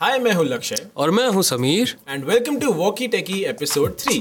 हाय मैं हूँ लक्ष्य। और मैं हूँ Sameer. And welcome to walkie talkie episode three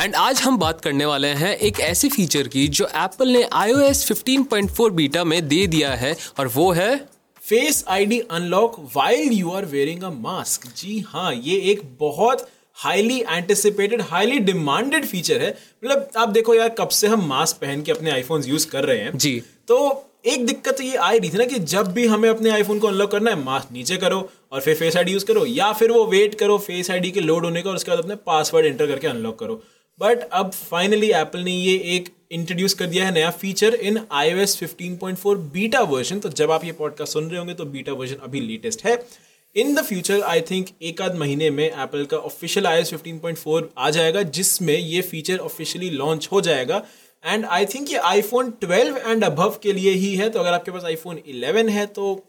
and आज हम बात करने वाले हैं एक ऐसे फीचर की जो एप्पल ने iOS 15.4 बीटा में दे दिया है और वो है face ID unlock while you are wearing a mask जी हाँ ये एक बहुत highly anticipated highly demanded feature है। मतलब आप देखो यार कब से हम मास्क पहन के अपने आईफोन यूज़ कर रहे हैं। जी। तो एक दिक्कत ये आई रही थी ना कि जब भी हमें अपने आईफोन को अनलॉक करना है मास्क नीचे करो और फिर फेस आईडी यूज़ करो या फिर वो वेट करो फेस आईडी के लोड होने का और उसके बाद अपने पासवर्ड एंटर करके अनलॉक करो। बट अब फाइनली एप्पल ने ये एक इंट्रोड्यूस कर दिया है नया feature in iOS 15.4 beta version तो जब आप ये पॉडकास्ट सुन रहे होंगे तो बीटा वर्जन अभी लेटेस्ट है। In the future I think एक आध महीने में एप्पल का official I S fifteen point four आ जाएगा, जिसमें ये फीचर ऑफिशियली लॉन्च हो जाएगा। एंड आई थिंक ये आईफोन 12 एंड अबव के लिए ही है तो अगर आपके पास आईफोन 11 है तो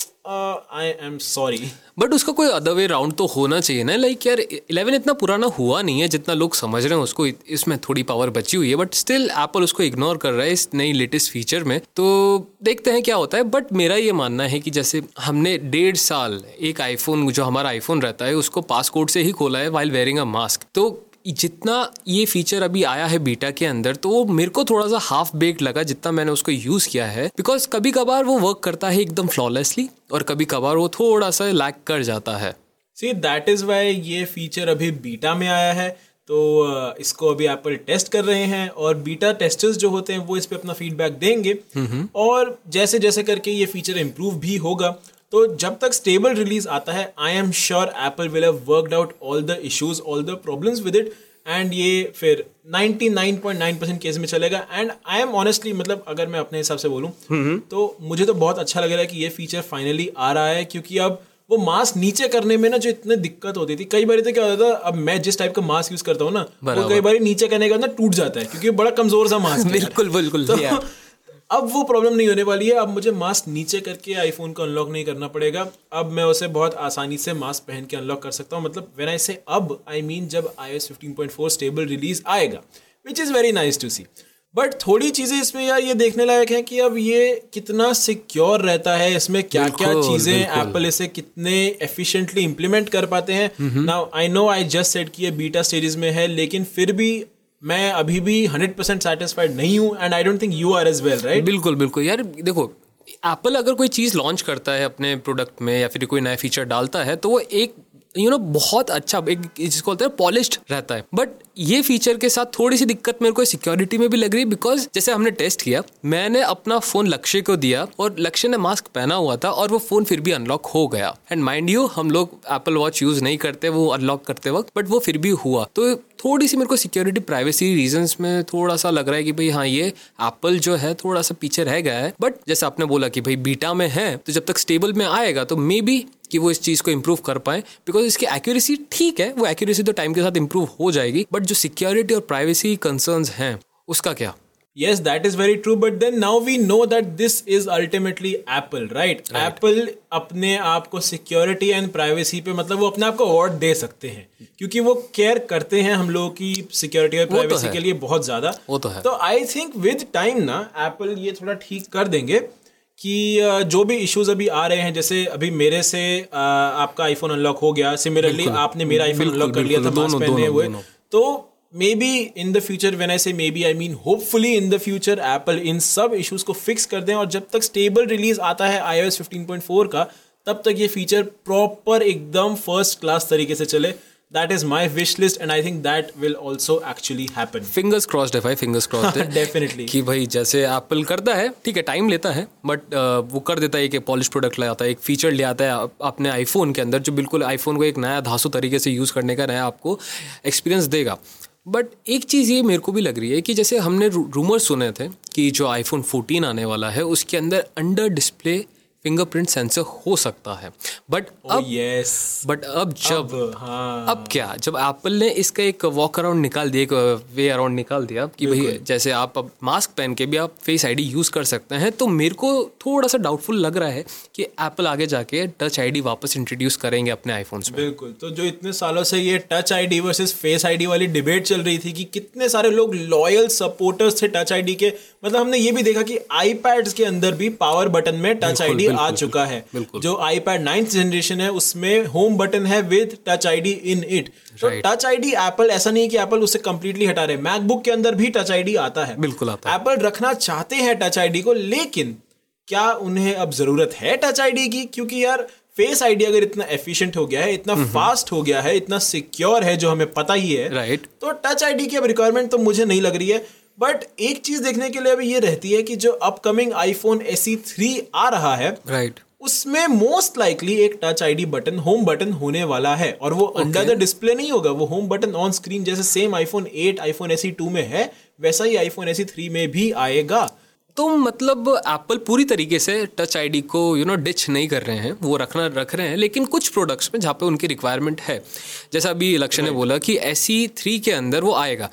आई एम सॉरी बट उसका कोई अदर वे राउंड तो होना चाहिए ना लाइक यार 11 इतना पुराना हुआ नहीं है जितना लोग समझ रहे हैं उसको इसमें थोड़ी पावर बची हुई है बट स्टिल एप्पल उसको इग्नोर कर रहा है इस नई लेटेस्ट फीचर में। तो देखते हैं क्या होता है बट मेरा ये मानना है कि जैसे हमने डेढ़ साल एक आईफोन जो हमारा आईफोन रहता है, उसको पासकोड से ही खोला है वाइल वेयरिंग अ मास्क तो जितना ये फीचर अभी आया है बीटा के अंदर तो वो मेरे को थोड़ा सा हाफ़ बेक्ड लगा जितना मैंने उसको यूज़ किया है। बिकॉज़ कभी कभार वो वर्क करता है एकदम फ्लॉलेसली और कभी कभार वो थोड़ा सा लैक कर जाता है। सी दैट इज़ वाई ये फीचर अभी बीटा में आया है। तो इसको अभी एप्पल टेस्ट कर रहे हैं और बीटा टेस्टर्स जो होते हैं वो इस पर अपना फीडबैक देंगे। और जैसे जैसे करके ये फीचर इम्प्रूव भी होगा तो जब तक स्टेबल रिलीज़ आता है I am sure Apple will have worked out all the issues all the problems with it and ये फिर 99.9 परसेंट केस में चलेगा। एंड आई एम ऑनेस्टली मतलब अगर मैं अपने हिसाब से बोलूँ तो मुझे तो बहुत अच्छा लग रहा है कि ये फीचर फाइनली आ रहा है क्योंकि अब वो मास्क नीचे करने में ना जो इतने दिक्कत होती थी कई बार तो क्या होता था अब मैं जिस टाइप का मास्क यूज़ करता हूँ ना वो कई बार नीचे करने के ना टूट जाता है क्योंकि बड़ा कमज़ोर सा मास्क बिल्कुल बिल्कुल तो अब वो प्रॉब्लम नहीं होने वाली है। अब मुझे मास्क नीचे करके आईफोन को अनलॉक नहीं करना पड़ेगा। अब मैं उसे बहुत आसानी से मास्क पहन के अनलॉक कर सकता हूँ। मतलब वेन आई से अब आई मीन जब I S fifteen point four stable release आएगा which is very nice to see but थोड़ी चीज़ें इसमें यार ये देखने लायक है कि अब ये कितना सिक्योर रहता है इसमें क्या क्या चीज़ें एप्पल इसे कितने एफिशिएंटली इंप्लीमेंट कर पाते हैं। Now I know I just said कि ये बीटा स्टेजेस में है लेकिन फिर भी मैं अभी भी हंड्रेड परसेंट सेटिस्फाइड नहीं हूँ and I don't think you are as well right बिल्कुल बिल्कुल। यार, देखो एप्पल अगर कोई चीज़ लॉन्च करता है अपने प्रोडक्ट में, या फिर कोई नया फीचर डालता है तो वो एक यू नो बहुत अच्छा एक जिसको बोलते हैं पॉलिश्ड रहता है। बट ये फीचर के साथ थोड़ी सी दिक्कत मेरे को सिक्योरिटी में भी लग रही है बिकॉज़ जैसे हमने टेस्ट किया, मैंने अपना फ़ोन लक्ष्य को दिया और लक्ष्य ने मास्क पहना हुआ था और वो फ़ोन फिर भी अनलॉक हो गया। एंड माइंड यू हम लोग एप्पल वॉच यूज़ नहीं करते, वो अनलॉक करते वक्त बट वो फिर भी हुआ। तो थोड़ी सी मेरे को सिक्योरिटी प्राइवेसी रीजन में थोड़ा सा लग रहा है कि भाई हाँ ये एप्पल जो है थोड़ा सा पीछे रह गया है। बट जैसे आपने बोला कि भाई बीटा में है तो जब तक स्टेबल में आएगा तो मे बी कि वो इस चीज़ को इम्प्रूव कर पाए बिकॉज़ इसकी एक्यूरेसी ठीक है वो एक्यूरेसी तो टाइम के साथ इम्प्रूव हो जाएगी बट जो सिक्योरिटी और प्राइवेसी कंसर्न्स हैं उसका क्या? Yes that is very true but then now we know that this is ultimately apple right, right. apple अपने आप को सिक्योरिटी एंड प्राइवेसी पे मतलब वो अपने आप को अवार्ड दे सकते हैं क्योंकि वो केयर करते हैं हम लोगों की सिक्योरिटी और प्राइवेसी तो के लिए बहुत ज़्यादा। वो तो है। तो आई थिंक विद टाइम ना एप्पल ये थोड़ा ठीक कर देंगे कि जो भी इश्यूज़ अभी आ रहे हैं जैसे अभी मेरे से आपका आईफोन अनलॉक हो गया सिमिलरली आपने मेरा आईफोन अनलॉक कर लिया था मास्क पहने हुए। तो maybe in the future when I say maybe I mean hopefully in the future Apple इन सब इश्यूज़ को फिक्स कर दें और जब तक स्टेबल रिलीज़ आता है I O fifteen point four का तब तक ये फीचर प्रॉपर एकदम फ़र्स्ट क्लास तरीके से चले। That is my wish list and i think that will also actually happen. Fingers crossed है भाई fingers crossed है definitely. कि भाई जैसे एप्पल करता है ठीक है टाइम लेता है बट uh, वो कर देता है कि पॉलिश प्रोडक्ट ले आता है एक फीचर ले आता है अपने आईफोन के अंदर जो बिल्कुल आईफोन को एक नया धासु तरीके से यूज़ करने का नया आपको एक्सपीरियंस देगा। बट एक चीज़ ये मेरे को भी लग रही है कि जैसे हमने रूमर सुने थे कि जो आईफोन 14 आने वाला है उसके अंदर अंडर डिस्प्ले फिंगरप्रिंट सेंसर हो सकता है। बट oh, अब यस बट अब जब अब, हाँ. अब क्या? जब एप्पल ने इसका एक वॉक अराउंड निकाल दिया एक वे अराउंड निकाल दिया कि भाई जैसे आप अब मास्क पहन के भी आप फेस आईडी यूज़ कर सकते हैं तो मेरे को थोड़ा सा डाउटफुल लग रहा है कि एप्पल आगे जाके टच आईडी वापस इंट्रोड्यूस करेंगे अपने आईफोन में। बिल्कुल। तो जो इतने सालों से ये touch ID versus face ID वाली डिबेट चल रही थी कि कितने सारे लोग लॉयल सपोर्टर्स थे टच आईडी के मतलब हमने ये भी देखा कि आईपैड्स के अंदर भी पावर बटन में टच आईडी आ चुका है। बिल्कुल। जो आईपैड नाइन्थ जनरेशन है उसमें होम बटन है with touch ID in it तो Right. टच आईडी एप्पल ऐसा नहीं कि एप्पल उसे कंप्लीटली हटा रहे। मैकबुक के अंदर भी टच आईडी आता है। बिल्कुल आता है। एप्पल रखना चाहते हैं टच आईडी को लेकिन क्या उन्हें अब ज़रूरत है टच आईडी की? क्योंकि यार फेस आईडी अगर इतना एफिशिएंट हो गया है इतना फास्ट हो गया है इतना सिक्योर है जो हमें पता ही है राइट तो टच आईडी की अब रिक्वायरमेंट तो मुझे नहीं लग रही है। बट एक चीज़ देखने के लिए अभी ये रहती है कि जो अपकमिंग आईफोन एस थ्री आ रहा है राइट right. उसमें मोस्ट लाइकली एक touch ID button home button होने वाला है और वो अंडर द डिस्प्ले नहीं होगा वो होम बटन ऑन स्क्रीन जैसे same iPhone 8 iPhone S two में है वैसा ही आईफोन एस थ्री में भी आएगा। तो मतलब एप्पल पूरी तरीके से टच आईडी को यू नो डिच नहीं कर रहे हैं वो रखना रख रहे हैं लेकिन कुछ प्रोडक्ट्स में जहाँ पे उनकी रिक्वायरमेंट है। जैसा अभी लक्ष्य ने बोला कि ऐसी थ्री के अंदर वो आएगा।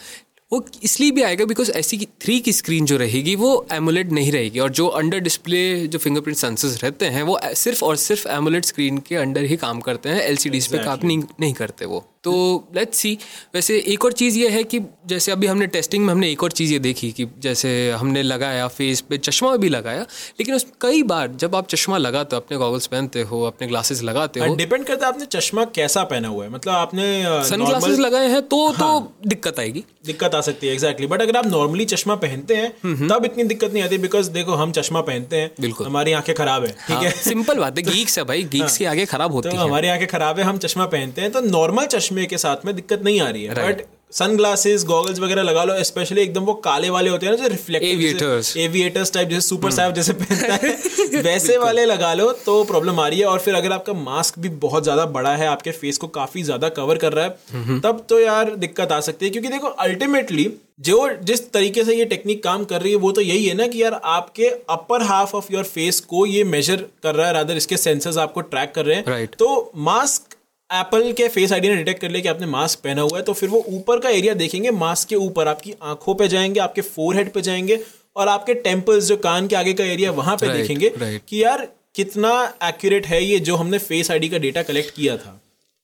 वो इसलिए भी आएगा बिकॉज़ ऐसी की थ्री की स्क्रीन जो रहेगी वो एमुलेट नहीं रहेगी। और जो अंडर डिस्प्ले जो फिंगरप्रिंट सेंसर्स रहते हैं वो सिर्फ़ और सिर्फ़ एमुलेट स्क्रीन के अंडर ही काम करते हैं। एल सी पे काम नहीं, नहीं करते वो। तो लेट्स सी वैसे एक और चीज़ ये है कि जैसे अभी हमने टेस्टिंग में हमने एक और चीज़ ये देखी कि जैसे हमने लगाया फेस पे चश्मा भी लगाया लेकिन उस कई बार जब आप चश्मा लगाते हो अपने गॉगल्स पहनते हो अपने ग्लासेस लगाते हो डिपेंड करता है आपने चश्मा कैसा पहना हुआ है। मतलब आपने सन ग्लासेस लगाए हैं तो हाँ, तो दिक्कत आएगी। दिक्कत आ सकती है एग्जैक्टली बट अगर आप नॉर्मली चश्मा पहनते हैं तब इतनी दिक्कत नहीं आती बिकॉज़ देखो हम चश्मा पहनते हैं बिल्कुल। हमारी आँखें खराब है ठीक है सिंपल बात है गीक्स है भाई गीक्स की आगे खराब होती तो है। हमारी आँखें खराब है हम चश्मा पहनते हैं तो नॉर्मल चश्मे के साथ में दिक्कत नहीं आ रही है। बट सन ग्लासेस गॉगल्स वगैरह लगा लो स्पेशली एकदम वो काले वाले होते हैं ना जो Aviators. रिफ्लेक्टिव एविएटर्स टाइप जैसे सुपर साहब जैसे पहनता है वैसे वाले लगा लो तो प्रॉब्लम आ रही है। और फिर अगर आपका मास्क भी बहुत ज़्यादा बड़ा है आपके फेस को काफ़ी ज़्यादा कवर कर रहा है तब तो यार दिक्कत आ सकती है। क्योंकि देखो अल्टीमेटली जो जिस तरीके से ये टेक्निक काम कर रही है वो तो यही है ना कि यार आपके upper half of your face को ये मेजर कर रहा है रादर इसके सेंसर्स आपको ट्रैक कर रहे हैं। Right. तो मास्क एप्पल के फेस आईडी ने डिटेक्ट कर लिया कि आपने मास्क पहना हुआ है तो फिर वो ऊपर का एरिया देखेंगे मास्क के ऊपर आपकी आँखों पे जाएँगे आपके फोरहेड पे जाएँगे और आपके टेम्पल्स जो कान के आगे का एरिया वहाँ पे Right, देखेंगे right. कि यार कितना एक्यूरेट है ये जो हमने फेस आईडी का डेटा कलेक्ट किया था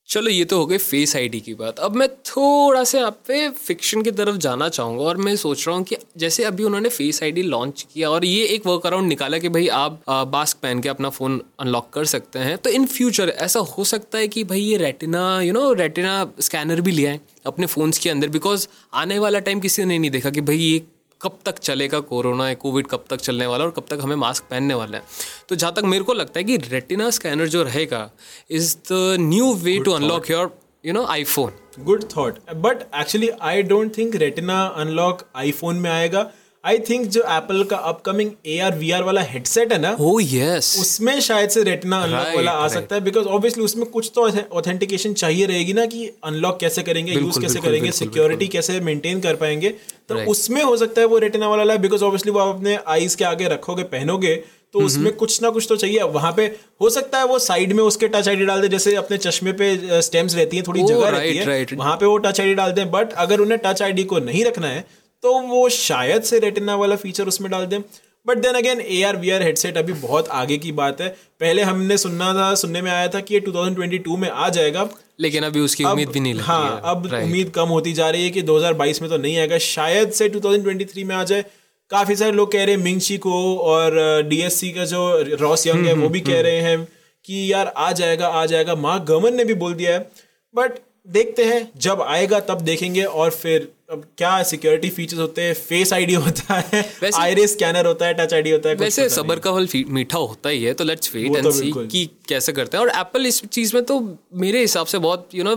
चलो, ये तो हो गई फेस आईडी की बात। अब मैं थोड़ा सा आप पे फिक्शन की तरफ़ जाना चाहूँगा और मैं सोच रहा हूँ कि जैसे अभी उन्होंने फेस आईडी लॉन्च किया और ये एक वर्क अराउंड निकाला कि भाई आप मास्क पहन के अपना फ़ोन अनलॉक कर सकते हैं। तो इन फ्यूचर ऐसा हो सकता है कि भाई ये retina you know retina scanner भी लिया है अपने फ़ोन्स के अंदर बिकॉज़ आने वाला टाइम किसी ने नहीं देखा कि भाई ये कब तक चलेगा कोरोना या कोविड कब तक चलने वाला और कब तक हमें मास्क पहनने वाला है। तो जहाँ तक मेरे को लगता है कि रेटिना स्कैनर जो रहेगा is the new way to unlock your you know iPhone good thought but actually I don't think retina unlock iPhone में आएगा। आई थिंक जो एप्पल का upcoming A R V R वाला हेडसेट है ना ओ yes उसमें शायद से रेटना अनलॉक Right, वाला आ right. सकता है बिकॉज़ ऑब्वियसली उसमें कुछ तो ऑथेंटिकेशन चाहिए रहेगी ना कि अनलॉक कैसे करेंगे यूज़ कैसे बिल्कुल, करेंगे सिक्योरिटी कैसे मेंटेन कर पाएँगे तो Right. उसमें हो सकता है वो रेटिना वाला बिकॉज़ ऑब्वियसली वो आप अपने आईज के आगे रखोगे पहनोगे तो उसमें कुछ ना कुछ तो चाहिए वहाँ पे हो सकता है वो साइड में उसके टच आईडी डाल दे जैसे अपने चश्मे पे स्टेम्स रहती है थोड़ी Oh, जगह right, रहती है right. वहाँ पे वो टच आईडी डाल दें बट अगर उन्हें टच आईडी को नहीं रखना है तो वो शायद से रेटिना वाला फीचर उसमें डाल दें। But then again A R V R headset अभी बहुत आगे की बात है। पहले हमने सुनना था सुनने में आया था कि ये 2022 में आ जाएगा। लेकिन अभी उसकी अब- उम्मीद भी नहीं लगी हाँ है। अब उम्मीद कम होती जा रही है कि 2022 में तो नहीं आएगा। शायद से 2023 में आ जाए। काफ़ी सारे लोग कह रहे हैं मिंगशी को और डीएससी का जो रॉस यंग है वो भी कह रहे हैं कि यार आ जाएगा आ जाएगा। मार्क गवर्मन ने भी बोल दिया है। बट देखते हैं जब आएगा तब देखेंगे और फिर अब क्या सिक्योरिटी फीचर्स होते हैं फेस आईडी होता है आईरिस स्कैनर होता है टच आईडी होता है वैसे सबर का फल मीठा होता ही है तो लेट्स वेट एंड सी कि कैसे करते हैं। और एप्पल इस चीज़ में तो मेरे हिसाब से बहुत यू नो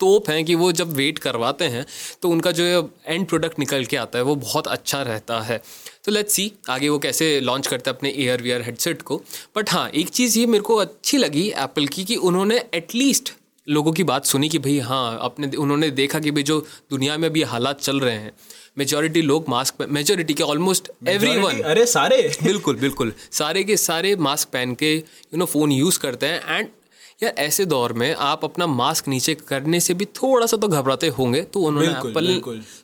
तोप हैं कि वो जब वेट करवाते हैं तो उनका जो एंड प्रोडक्ट निकल के आता है वो बहुत अच्छा रहता है। तो लेट्स सी आगे वो कैसे लॉन्च करते हैं अपने A R V R headset को। बट हाँ एक चीज़ ये मेरे को अच्छी लगी एप्पल की कि उन्होंने एटलीस्ट लोगों की बात सुनी कि भाई हाँ अपने उन्होंने देखा कि भाई जो दुनिया में अभी हालात चल रहे हैं मेजोरिटी लोग मास्क मेजोरिटी के ऑलमोस्ट एवरी वन अरे सारे? बिल्कुल बिल्कुल। सारे के सारे मास्क पहन के यू नो फ़ोन यूज़ करते हैं एंड यार ऐसे दौर में आप अपना मास्क नीचे करने से भी थोड़ा सा तो घबराते होंगे तो उन्होंने एप्पल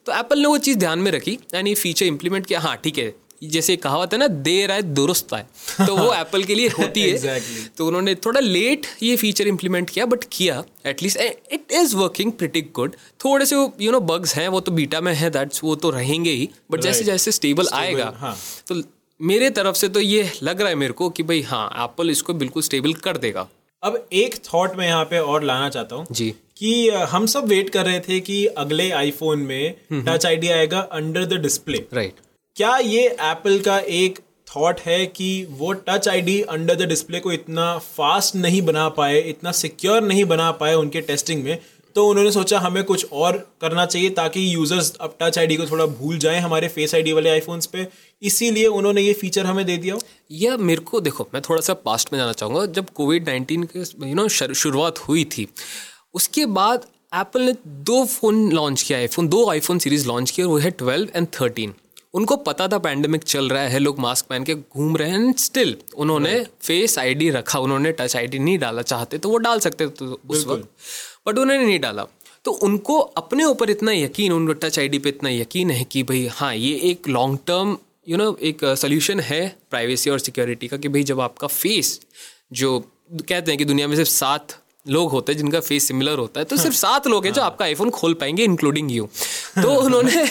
तो एप्पल ने वो चीज़ ध्यान में रखी एंड ये फीचर इंप्लीमेंट किया। हाँ ठीक है जैसे कहावत है ना देर आए दुरुस्त आए। तो वो एप्पल के लिए होती है। Exactly. तो उन्होंने थोड़ा लेट ये फीचर इंप्लीमेंट किया बट किया at least it is working pretty good थोड़े से यू नो बग्स हैं वो तो बीटा में है दैट्स वो तो रहेंगे ही बट जैसे Right. जैसे स्टेबल आएगा हाँ। तो मेरे तरफ़ से तो ये लग रहा है मेरे को कि भाई हाँ एप्पल इसको बिल्कुल स्टेबल कर देगा। अब एक थॉट मैं यहाँ पे और लाना चाहता हूँ जी। कि हम सब वेट कर रहे थे कि अगले आईफोन में टच आईडी आएगा अंडर द डिस्प्ले राइट क्या ये एप्पल का एक थॉट है कि वो touch ID under the display को इतना फास्ट नहीं बना पाए, इतना सिक्योर नहीं बना पाए उनके टेस्टिंग में? तो उन्होंने सोचा हमें कुछ और करना चाहिए ताकि यूज़र्स अब टच आईडी को थोड़ा भूल जाएँ हमारे फेस आईडी वाले आईफोन्स पे। इसीलिए उन्होंने ये फीचर हमें दे दिया। हो या मेरे को देखो, मैं थोड़ा सा पास्ट में जाना चाहूँगा। जब कोविड नाइन्टीन के यू नो शुरुआत हुई थी, उसके बाद एप्पल ने दो फ़ोन लॉन्च किया आईफोन दो आईफोन सीरीज़ लॉन्च किया, वो है ट्वेल्व एंड थर्टीन उनको पता था पैंडेमिक चल रहा है लोग मास्क पहन के घूम रहे हैं एंड स्टिल उन्होंने फेस आईडी रखा उन्होंने टच आईडी नहीं डाला चाहते तो वो डाल सकते थे तो उस वक्त बट उन्होंने नहीं डाला। तो उनको अपने ऊपर इतना यकीन उनको टच आईडी पे इतना यकीन है कि भाई हाँ ये एक लॉन्ग टर्म यू नो एक सोल्यूशन है प्राइवेसी और सिक्योरिटी का कि भाई जब आपका फेस जो कहते हैं कि दुनिया में सिर्फ़ सात लोग होते हैं जिनका फेस सिमिलर होता है तो सिर्फ़ सात लोग हैं जो आपका आईफोन खोल पाएँगे इंक्लूडिंग यू तो उन्होंने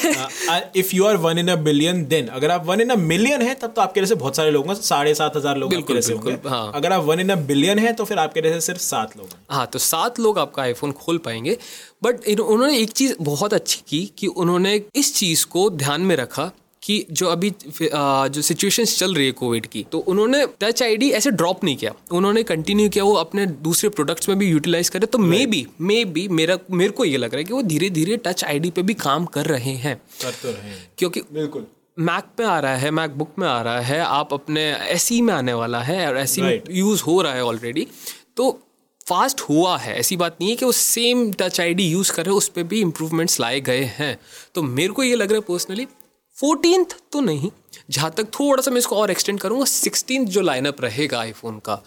if you are one in a billion then अगर आप वन इन अ मिलियन है तब तो आपके जैसे बहुत सारे लोग होंगे साढ़े सात हज़ार लोग जैसे बिल्कुल, हाँ। अगर आप वन इन अ बिलियन है तो फिर आपके जैसे सिर्फ़ सात लोग हाँ। तो सात लोग आपका आईफोन खोल पाएँगे बट उन्होंने एक चीज़ बहुत अच्छी की कि उन्होंने इस चीज़ को ध्यान में रखा कि जो अभी जो सिचुएशन चल रही है कोविड की तो उन्होंने टच आईडी ऐसे ड्रॉप नहीं किया। उन्होंने कंटिन्यू किया वो अपने दूसरे प्रोडक्ट्स में भी यूटिलाइज करे तो मे बी मे बी मेरा मेरे को ये लग रहा है कि वो धीरे धीरे टच आईडी पे भी काम कर रहे हैं। कर तो रहे हैं। क्योंकि बिल्कुल। मैक पे आ रहा है मैकबुक में आ रहा है आप अपने एसी में आने वाला है और एसी में Right. यूज़ हो रहा है ऑलरेडी तो फास्ट हुआ है ऐसी बात नहीं है कि वो सेम टच आईडी यूज़ कर रहे हैं उस पर भी इम्प्रूवमेंट्स लाए गए हैं। तो मेरे को ये लग रहा है पर्सनली फोर्टीन तो नहीं, जहाँ तक थोड़ा सा मैं इसको और एक्सटेंड करूँगा सिक्सटीन जो लाइनअप रहेगा आईफोन का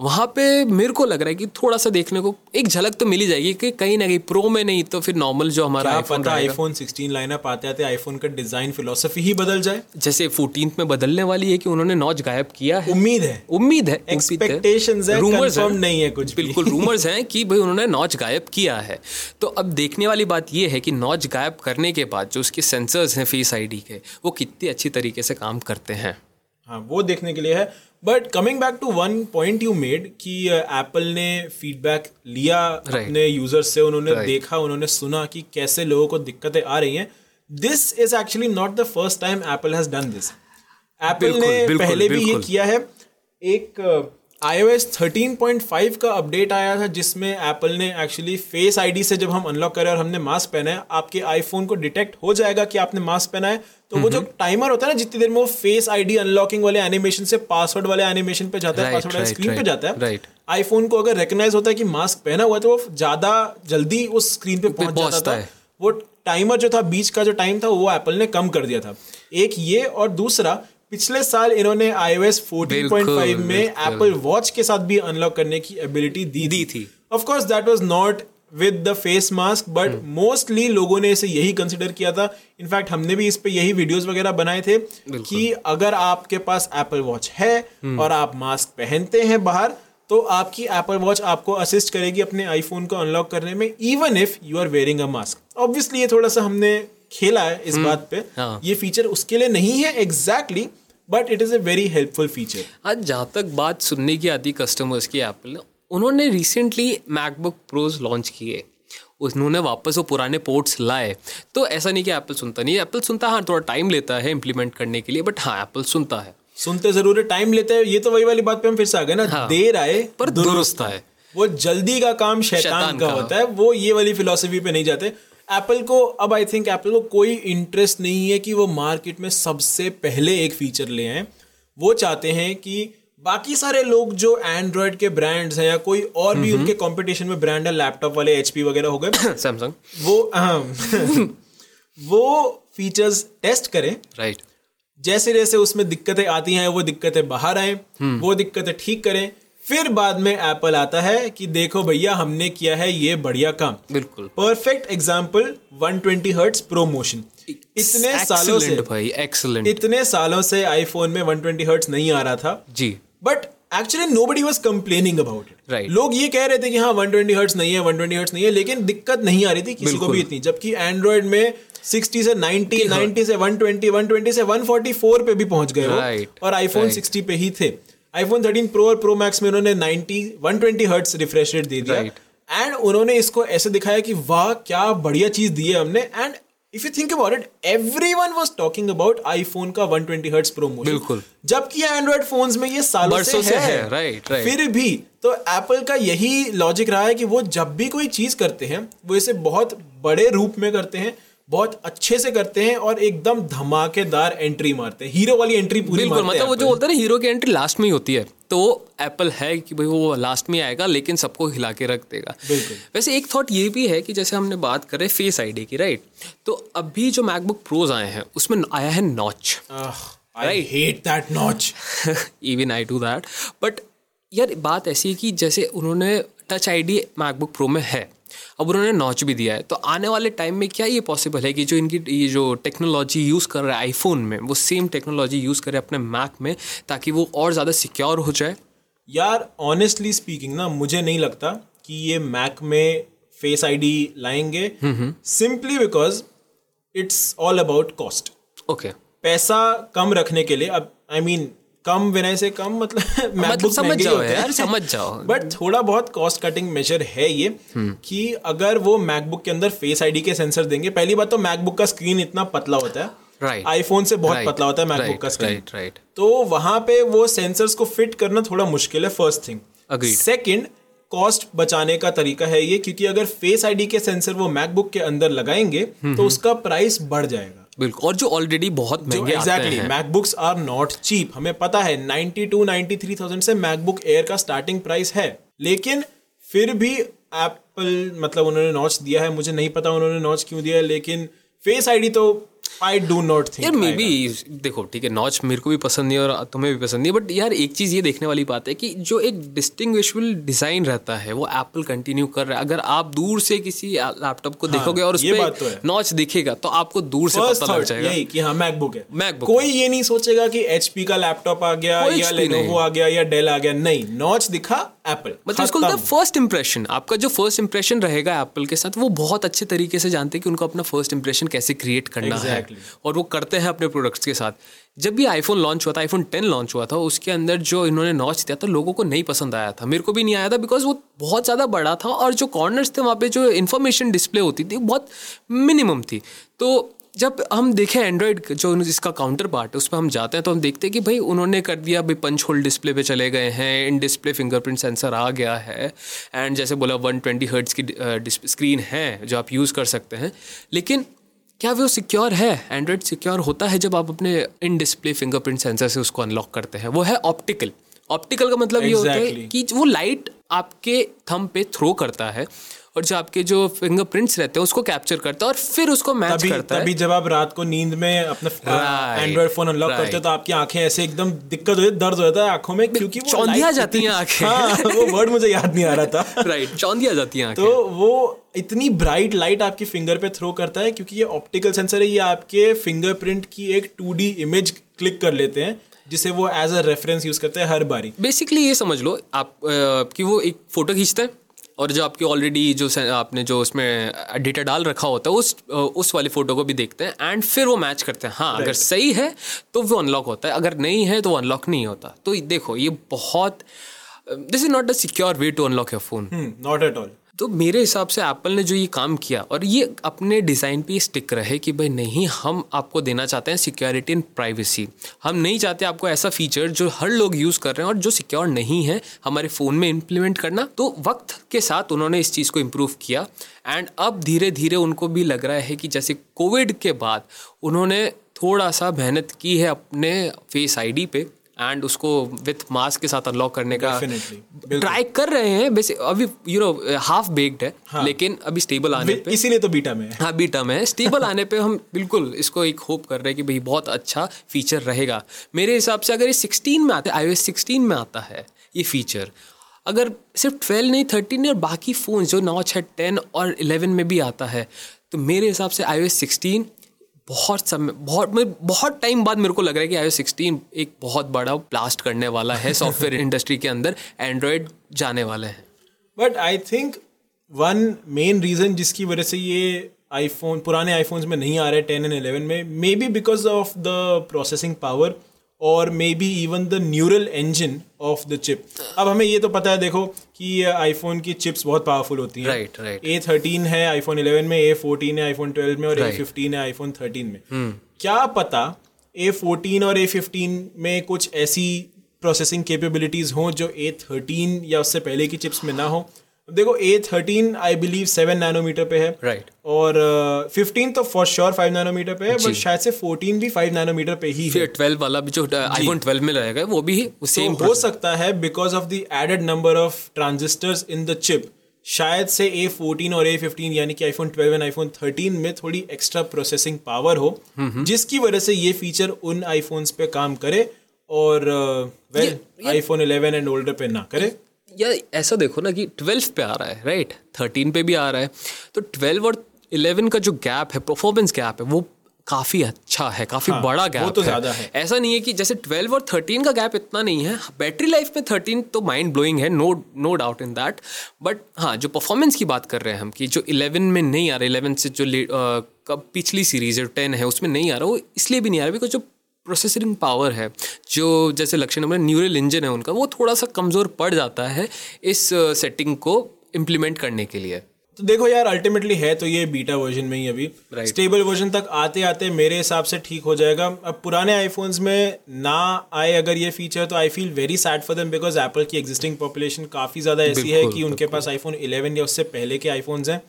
वहाँ पे मेरे को लग रहा है कि थोड़ा सा देखने को एक झलक तो मिली जाएगी कि कहीं ना कहीं प्रो में नहीं तो फिर नॉर्मल जो हमारा आईफोन आईफोन 16 लाइनअप आते आते आईफोन का डिज़ाइन फिलोसफी ही बदल जाए। जैसे फोर्टीन में बदलने वाली है कि उन्होंने नॉच गायब किया है। उम्मीद है। उम्मीद है Expectations है, रूमर्स नहीं है कुछ बिल्कुल रूमर्स हैं कि भाई उन्होंने नॉच गायब किया है। तो अब देखने वाली बात यह है कि नॉच गायब करने के बाद जो उसके सेंसर्स हैं फेस आईडी के वो कितनी अच्छी तरीके से काम करते हैं। हाँ वो देखने के लिए है। But coming back to one point you made कि एप्पल ने फीडबैक लिया अपने यूज़र्स से उन्होंने right. देखा उन्होंने सुना कि कैसे लोगों को दिक्कतें आ रही हैं। This is actually not the first time Apple has done this Apple ने बिल्कुल, पहले बिल्कुल. भी ये किया है। एक iOS 13.5 का अपडेट आया था जिसमें एप्पल ने एक्चुअली फेस आईडी से जब हम अनलॉक करें और हमने मास्क पहना है आपके आईफोन को डिटेक्ट हो जाएगा कि आपने मास्क पहना है तो वो जो टाइमर होता है ना जितनी देर में वो फेस आईडी अनलॉकिंग वाले एनिमेशन से पासवर्ड वाले एनिमेशन पे जाता है पासवर्ड वाले स्क्रीन पे जाता है. आईफोन को अगर रिकॉग्नाइज होता है कि मास्क पहना हुआ है तो वो ज़्यादा जल्दी उस स्क्रीन पे पहुँच जाता था है। वो टाइमर जो था बीच का जो टाइम था वो एप्पल ने कम कर दिया था एक ये और दूसरा पिछले साल इन्होंने iOS 14.5 बिल्कुल, में। एप्पल वॉच के साथ भी अनलॉक करने की एबिलिटी दी दी थी। Of course that was not with the face mask but mostly लोगों ने इसे यही कंसिडर किया था। इनफैक्ट हमने भी इस पे यही वीडियोस वगैरह बनाए थे कि अगर आपके पास एप्पल वॉच है और आप मास्क पहनते हैं बाहर तो आपकी एप्पल वॉच आपको असिस्ट करेगी अपने आईफोन को अनलॉक करने में even if you are wearing a mask obviously ये थोड़ा सा हमने खेला है इस बात पे। हाँ। ये फीचर उसके लिए नहीं है exactly but it is a very helpful feature आज जहाँ तक बात सुनने की आती कस्टमर्स की एप्पल उन्होंने रिसेंटली मैकबुक प्रोज लॉन्च किए। उन्होंने वापस वो पुराने पोर्ट्स लाए। तो ऐसा नहीं कि एप्पल सुनता नहीं एप्पल सुनता हाँ थोड़ा टाइम लेता है इम्प्लीमेंट करने के लिए बट हाँ एप्पल सुनता है। सुनते ज़रूर है टाइम लेते हैं। ये तो वही वाली बात पे हम फिर से आ गए ना। हाँ। देर आए पर दुरुस्त है वो जल्दी का काम शैतान, शैतान का, का। होता है। वो ये वाली फिलोसफी पे नहीं जाते। एप्पल को अब आई थिंक एप्पल को कोई इंटरेस्ट नहीं है कि वो मार्केट में सबसे पहले एक फीचर ले आए। वो चाहते हैं कि बाकी सारे लोग जो एंड्रॉयड के ब्रांड्स हैं या कोई और भी उनके कंपटीशन में ब्रांड है लैपटॉप वाले एचपी वगैरह हो गए। सैमसंग वो वो फीचर्स टेस्ट करें। Right right. जैसे जैसे उसमें दिक्कतें आती हैं वो दिक्कतें बाहर आए। वो दिक्कतें ठीक करें। फिर बाद में एप्पल आता है कि देखो भैया हमने किया है ये बढ़िया काम। बिल्कुल। परफेक्ट एग्ज़ाम्पल 120 हर्ट्स प्रोमोशन इतने सालों से भाई एक्सलेंट इतने सालों से आईफोन में 120 हर्ट्स नहीं आ रहा था। जी। But actually nobody was complaining about it right लोग ये कह रहे थे कि हाँ 120 हर्ट्स नहीं है 120 हर्ट्स नहीं है लेकिन दिक्कत नहीं आ रही थी किसी को भी इतनी जबकि एंड्रॉइड में 60 से 90 90 से 120 120 से 144 पे भी पहुँच गए Right. और आईफोन Right. 60 पे ही थे। आईफोन 13 प्रो और प्रो मैक्स में उन्होंने 90 120 हर्ट्स रिफ्रेश रेट दे दिया Right. एंड उन्होंने इसको ऐसे दिखाया कि वाह क्या बढ़िया चीज़ दी है हमने and if you think about it everyone was talking about iPhone का 120 हर्ट्ज प्रोमोशन बिल्कुल। जबकि एंड्रॉइड फोन्स में ये सालों से से है है, right, right. फिर भी तो एप्पल का यही लॉजिक रहा है कि वो जब भी कोई चीज़ करते हैं वो इसे बहुत बड़े रूप में करते हैं बहुत अच्छे से करते हैं और एकदम धमाकेदार एंट्री मारते हैं। हीरो वाली एंट्री पूरी बिल्कुल मारते हैं मतलब वो जो। बोलते हैं ना हीरो की एंट्री लास्ट में ही होती है तो एप्पल है कि भाई वो लास्ट में आएगा लेकिन सबको हिला के रख देगा। वैसे एक थॉट ये भी है कि जैसे हमने बात करें फेस आईडी की राइट तो अभी जो मैकबुक प्रोज आए हैं उसमें आया है notch I hate that notch even I do that but यार बात ऐसी है कि जैसे उन्होंने टच आईडी मैकबुक प्रो में है अब उन्होंने नॉच भी दिया है। तो आने वाले टाइम में क्या ये पॉसिबल है कि जो इनकी ये जो टेक्नोलॉजी यूज़ कर रहा है आईफोन में वो सेम टेक्नोलॉजी यूज़ करे अपने मैक में ताकि वो और ज़्यादा सिक्योर हो जाए? यार ऑनेस्टली स्पीकिंग ना मुझे नहीं लगता कि ये मैक में फेस आईडी लाएँगे। Simply because it's all about cost okay पैसा कम रखने के लिए अब आई I मीन mean, कम विनय से कम मतलब MacBook समझ महँगे जाओ यार, समझ जाओ। बट थोड़ा बहुत कॉस्ट कटिंग मेजर है ये कि अगर वो मैकबुक के अंदर फेस आईडी के सेंसर देंगे पहली बात तो मैकबुक का स्क्रीन इतना पतला होता है Right. आईफोन से बहुत. पतला होता है मैकबुक का स्क्रीन right. तो वहाँ पे वो सेंसर्स को फिट करना थोड़ा मुश्किल है फ़र्स्ट थिंग. सेकंड कॉस्ट बचाने का तरीका है ये क्योंकि अगर फेस आईडी के सेंसर वो मैकबुक के अंदर लगाएँगे तो उसका प्राइस बढ़ जाएगा बिल्कुल और जो ऑलरेडी बहुत महँगे आते एग्जैक्टली हैं। मैकबुक्स आर नॉट चीप हमें पता है 92 93,000 से मैकबुक एयर का स्टार्टिंग प्राइस है। लेकिन फिर भी एप्पल मतलब उन्होंने नॉच दिया है मुझे नहीं पता उन्होंने नॉच क्यों दिया है लेकिन फेस आईडी तो आई डू नॉट थिंक यार मे बी देखो ठीक है नॉच मेरे को भी पसंद नहीं और तुम्हें भी पसंद नहीं बट यार एक चीज़ ये देखने वाली बात है कि जो एक डिस्टिंग्विशबल डिज़ाइन रहता है वो एप्पल कंटिन्यू कर रहा है। अगर आप दूर से किसी लैपटॉप को हाँ, देखोगे और उस ये तो पर नॉच दिखेगा तो आपको दूर से पता लग जाएगा। यही कि हाँ मैकबुक है। MacBook कोई ये नहीं सोचेगा कि एचपी का लैपटॉप आ गया या लेनोवो आ गया या डेल आ गया। नहीं नॉच दिखा एप्पल मतलब इसको फ़र्स्ट इंप्रेशन आपका जो फ़र्स्ट इंप्रेशन रहेगा एप्पल के साथ वो बहुत अच्छे तरीके से जानते हैं कि उनको अपना फ़र्स्ट इंप्रेशन कैसे क्रिएट करना Exactly. है और वो करते हैं अपने प्रोडक्ट्स के साथ। जब भी आईफोन लॉन्च हुआ था आईफोन टेन लॉन्च हुआ था, उसके अंदर जो इन्होंने नॉच दिया था, लोगों को नहीं पसंद आया था। मेरे को भी नहीं आया था बिकॉज़ वो बहुत ज़्यादा बड़ा था और जो कॉर्नर्स थे, वहाँ पे जो इन्फॉर्मेशन डिस्प्ले होती थी, बहुत मिनिमम थी। तो जब हम देखें एंड्रॉयड जो इसका काउंटर पार्ट है, उस पर हम जाते हैं तो हम देखते हैं कि भाई उन्होंने कर दिया, भाई पंच होल डिस्प्ले पे चले गए हैं, इन डिस्प्ले फिंगरप्रिंट सेंसर आ गया है एंड जैसे बोला 120 ट्वेंटी हर्ट्स की स्क्रीन है, जो आप यूज़ कर सकते हैं। लेकिन क्या वो सिक्योर है? एंड्रॉयड सिक्योर होता है जब आप अपने इन डिस्प्ले फिंगरप्रिंट सेंसर से उसको अनलॉक करते हैं। वो है ऑप्टिकल ऑप्टिकल का मतलब exactly. ये होता है कि वो लाइट आपके थम पे थ्रो करता है। और जो आपके जो फिंगरप्रिंट्स रहते हैं उसको कैप्चर करता है और फिर उसको मैच तभी करता तभी है जब आप रात को नींद में अपना एंड्रॉइड फ़ोन अनलॉक करते हो तो आपकी आँखें ऐसे एकदम दिक्कत हो जाती है दर्द हो जाता है आँखों में क्योंकि चौंधिया जाती हैं आँखें। हाँ वो वर्ड मुझे याद नहीं आ रहा था। राइट चौंधिया जाती हैं तो वो इतनी ब्राइट लाइट आपकी फिंगर पे थ्रो करता है क्योंकि ये ऑप्टिकल सेंसर है ये आपके फिंगरप्रिंट की एक टू इमेज क्लिक कर लेते हैं जिसे वो एज अ रेफरेंस यूज़ करते हैं हर बारी। बेसिकली ये समझ लो आप कि वो एक फ़ोटो खींचता हैं और जो आपकी ऑलरेडी जो आपने जो उसमें डेटा डाल रखा होता है उस उस वाली फ़ोटो को भी देखते हैं एंड फिर वो मैच करते हैं। हाँ अगर सही है तो वो अनलॉक होता है। अगर नहीं है तो वो अनलॉक नहीं होता। तो देखो ये बहुत this is not a secure way to unlock your phone not at all तो मेरे हिसाब से एप्पल ने जो ये काम किया और ये अपने डिज़ाइन पे स्टिक रहे कि भाई नहीं, हम आपको देना चाहते हैं सिक्योरिटी एंड प्राइवेसी हम नहीं चाहते आपको ऐसा फीचर जो हर लोग यूज़ कर रहे हैं और जो सिक्योर नहीं है, हमारे फ़ोन में इम्प्लीमेंट करना। तो वक्त के साथ उन्होंने इस चीज़ को इम्प्रूव किया एंड अब धीरे धीरे उनको भी लग रहा है कि जैसे कोविड के बाद उन्होंने थोड़ा सा मेहनत की है अपने फेस आईडी पे। एंड उसको विथ मास्क के साथ अनलॉक करने का ट्राई कर रहे हैं। वैसे अभी यू नो हाफ़ बेक्ड है हाँ, लेकिन अभी स्टेबल आने पे इसीलिए तो बीटा में है। हाँ बीटा में है। स्टेबल आने पे हम बिल्कुल इसको एक होप कर रहे हैं कि भाई बहुत अच्छा फीचर रहेगा। मेरे हिसाब से अगर ये 16 में आता है iOS 16 में आता है ये फीचर अगर सिर्फ़ 12 नहीं 13 और बाकी फ़ोन जो नॉच है 10 और 11 में भी आता है तो मेरे हिसाब से iOS 16 बहुत समय बहुत मैं बहुत टाइम बाद मेरे को लग रहा है कि आई सिक्सटीन एक बहुत बड़ा ब्लास्ट करने वाला है सॉफ्टवेयर इंडस्ट्री के अंदर एंड्रॉयड जाने वाले हैं। But I think one main reason जिसकी वजह से ये आईफोन पुराने आईफोन्स में नहीं आ रहे टेन एंड एलेवन में maybe because of the processing power और maybe even the neural engine of the chip अब हमें ये तो पता है देखो कि आईफोन की चिप्स बहुत पावरफुल होती हैं। राइट राइट ए थर्टीन है आईफोन इलेवन में ए फोर्टीन है आईफोन ट्वेल्व में और ए Right. फिफ्टीन है आईफोन थर्टीन में। Hmm. क्या पता ए फोर्टीन और ए फिफ्टीन में कुछ ऐसी प्रोसेसिंग कैपेबिलिटीज हों जो ए थर्टीन या उससे पहले की चिप्स में ना हो? देखो A thirteen I believe seven nanometer पे है। Right right. और फिफ्टीन तो फॉर श्योर फाइव नैनोमीटर पे है बट शायद से फोर्टीन भी फाइव नैनोमीटर पे ही है। ट्वेल्व वाला भी जो आईफोन ट्वेल्व में रहेगा वो भी सेम तो हो सकता है because of the added number of transistors in the chip शायद से ए फोर्टीन और ए फिफ्टीन यानी कि iPhone twelve and iPhone thirteen में थोड़ी एक्स्ट्रा प्रोसेसिंग पावर हो जिसकी वजह से ये फीचर उन आईफोन्स पे काम करे और well iPhone eleven and older पे ना करे। या ऐसा देखो ना कि ट्वेल्व पे आ रहा है राइट थर्टीन पे भी आ रहा है। तो ट्वेल्व और इलेवन का जो गैप है परफॉर्मेंस गैप है वो काफ़ी अच्छा है काफ़ी हाँ, बड़ा वो गैप तो ज़्यादा है। ऐसा नहीं है कि जैसे ट्वेल्व और थर्टीन का गैप इतना नहीं है बैटरी लाइफ में थर्टीन तो माइंड ब्लोइंग है no no doubt in that but हाँ जो परफॉर्मेंस की बात कर रहे हैं हम कि जो इलेवन में नहीं आ रहा इलेवन से जो कब पिछली सीरीज़ है टेन है उसमें नहीं आ रहा वो इसलिए भी नहीं आ रहा बिकॉज़ जो प्रोसेसरिंग पावर है जो जैसे लक्ष्य नंबर न्यूरल इंजन है उनका वो थोड़ा सा कमज़ोर पड़ जाता है इस सेटिंग को इम्प्लीमेंट करने के लिए। तो देखो यार अल्टीमेटली है तो ये बीटा वर्जन में ही अभी। Stable Right. वर्जन तक आते आते मेरे हिसाब से ठीक हो जाएगा। अब पुराने आईफोन्स में ना आए अगर ये फीचर तो I feel very sad for them because Apple की एग्जिस्टिंग पॉपुलेशन काफ़ी ज़्यादा ऐसी है कि उनके पास आईफोन 11 या उससे पहले के आईफोन्स हैं।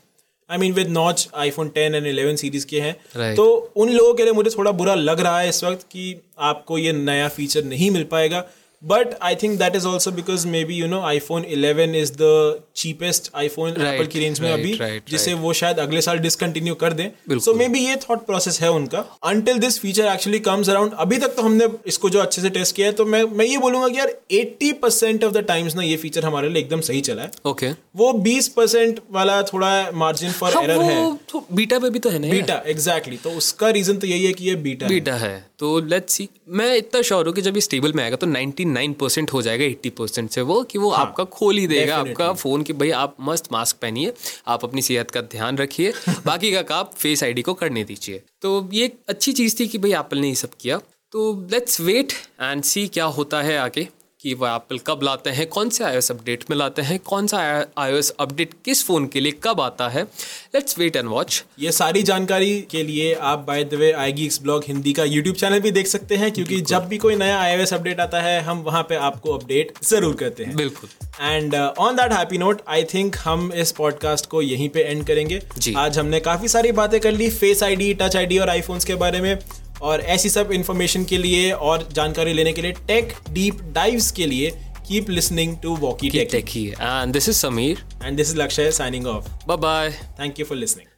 I mean with notch iPhone ten and 11 series के हैं Right. तो उन लोगों के लिए मुझे थोड़ा बुरा लग रहा है इस वक्त कि आपको ये नया फीचर नहीं मिल पाएगा but I think that is also because maybe you know iPhone 11 is the cheapest iPhone Right, Apple की रेंज में right, अभी right, जिसे वो शायद अगले साल डिसकंटिन्यू कर दें। सो मे बी ये थॉट प्रोसेस है उनका। Until this feature actually comes around अभी तक तो हमने इसको जो अच्छे से टेस्ट किया है तो मैं मैं ये बोलूँगा कि यार 80 परसेंट ऑफ़ द टाइम्स ना ये फीचर हमारे लिए एकदम सही चला है। ओके वो 20 परसेंट वाला थोड़ा मार्जिन फॉर हाँ एरर है। तो बीटा पे भी तो है ना बीटा एग्जैक्टली तो उसका रीजन तो यही है कि ये बीटा है। बीटा है। तो लेट्स सी मैं इतना श्योर हूँ कि जब ये स्टेबल में आएगा तो 99 परसेंट हो जाएगा 80 परसेंट से वो कि वो हाँ, आपका खोल ही देगा. आपका फ़ोन कि भाई आप मस्त मास्क पहनिए आप अपनी सेहत का ध्यान रखिए बाकी का काम फेस आईडी को करने दीजिए। तो ये एक अच्छी चीज़ थी कि भाई एप्पल ने ये सब किया। तो लेट्स वेट एंड सी क्या होता है आगे। कि वो एप्पल कब लाते हैं कौन से iOS अपडेट में लाते हैं कौन सा iOS अपडेट किस फ़ोन के लिए कब आता है। लेट्स वेट एंड वॉच ये सारी जानकारी के लिए आप by the way iGeeks blog Hindi का यूट्यूब चैनल भी देख सकते हैं क्योंकि जब भी कोई नया iOS अपडेट आता है हम वहाँ पर आपको अपडेट ज़रूर करते हैं। बिल्कुल। And on that happy note I think हम इस पॉडकास्ट को यहीं पे एंड करेंगे। जी। आज हमने काफ़ी सारी बातें कर ली फेस आईडी टच आईडी और आईफोन्स के बारे में। और ऐसी सब इंफॉर्मेशन के लिए और जानकारी लेने के लिए टेक डीप डाइव्स के लिए keep listening to walkie tech and this is Sameer and this is Lakshya signing off bye bye thank you for listening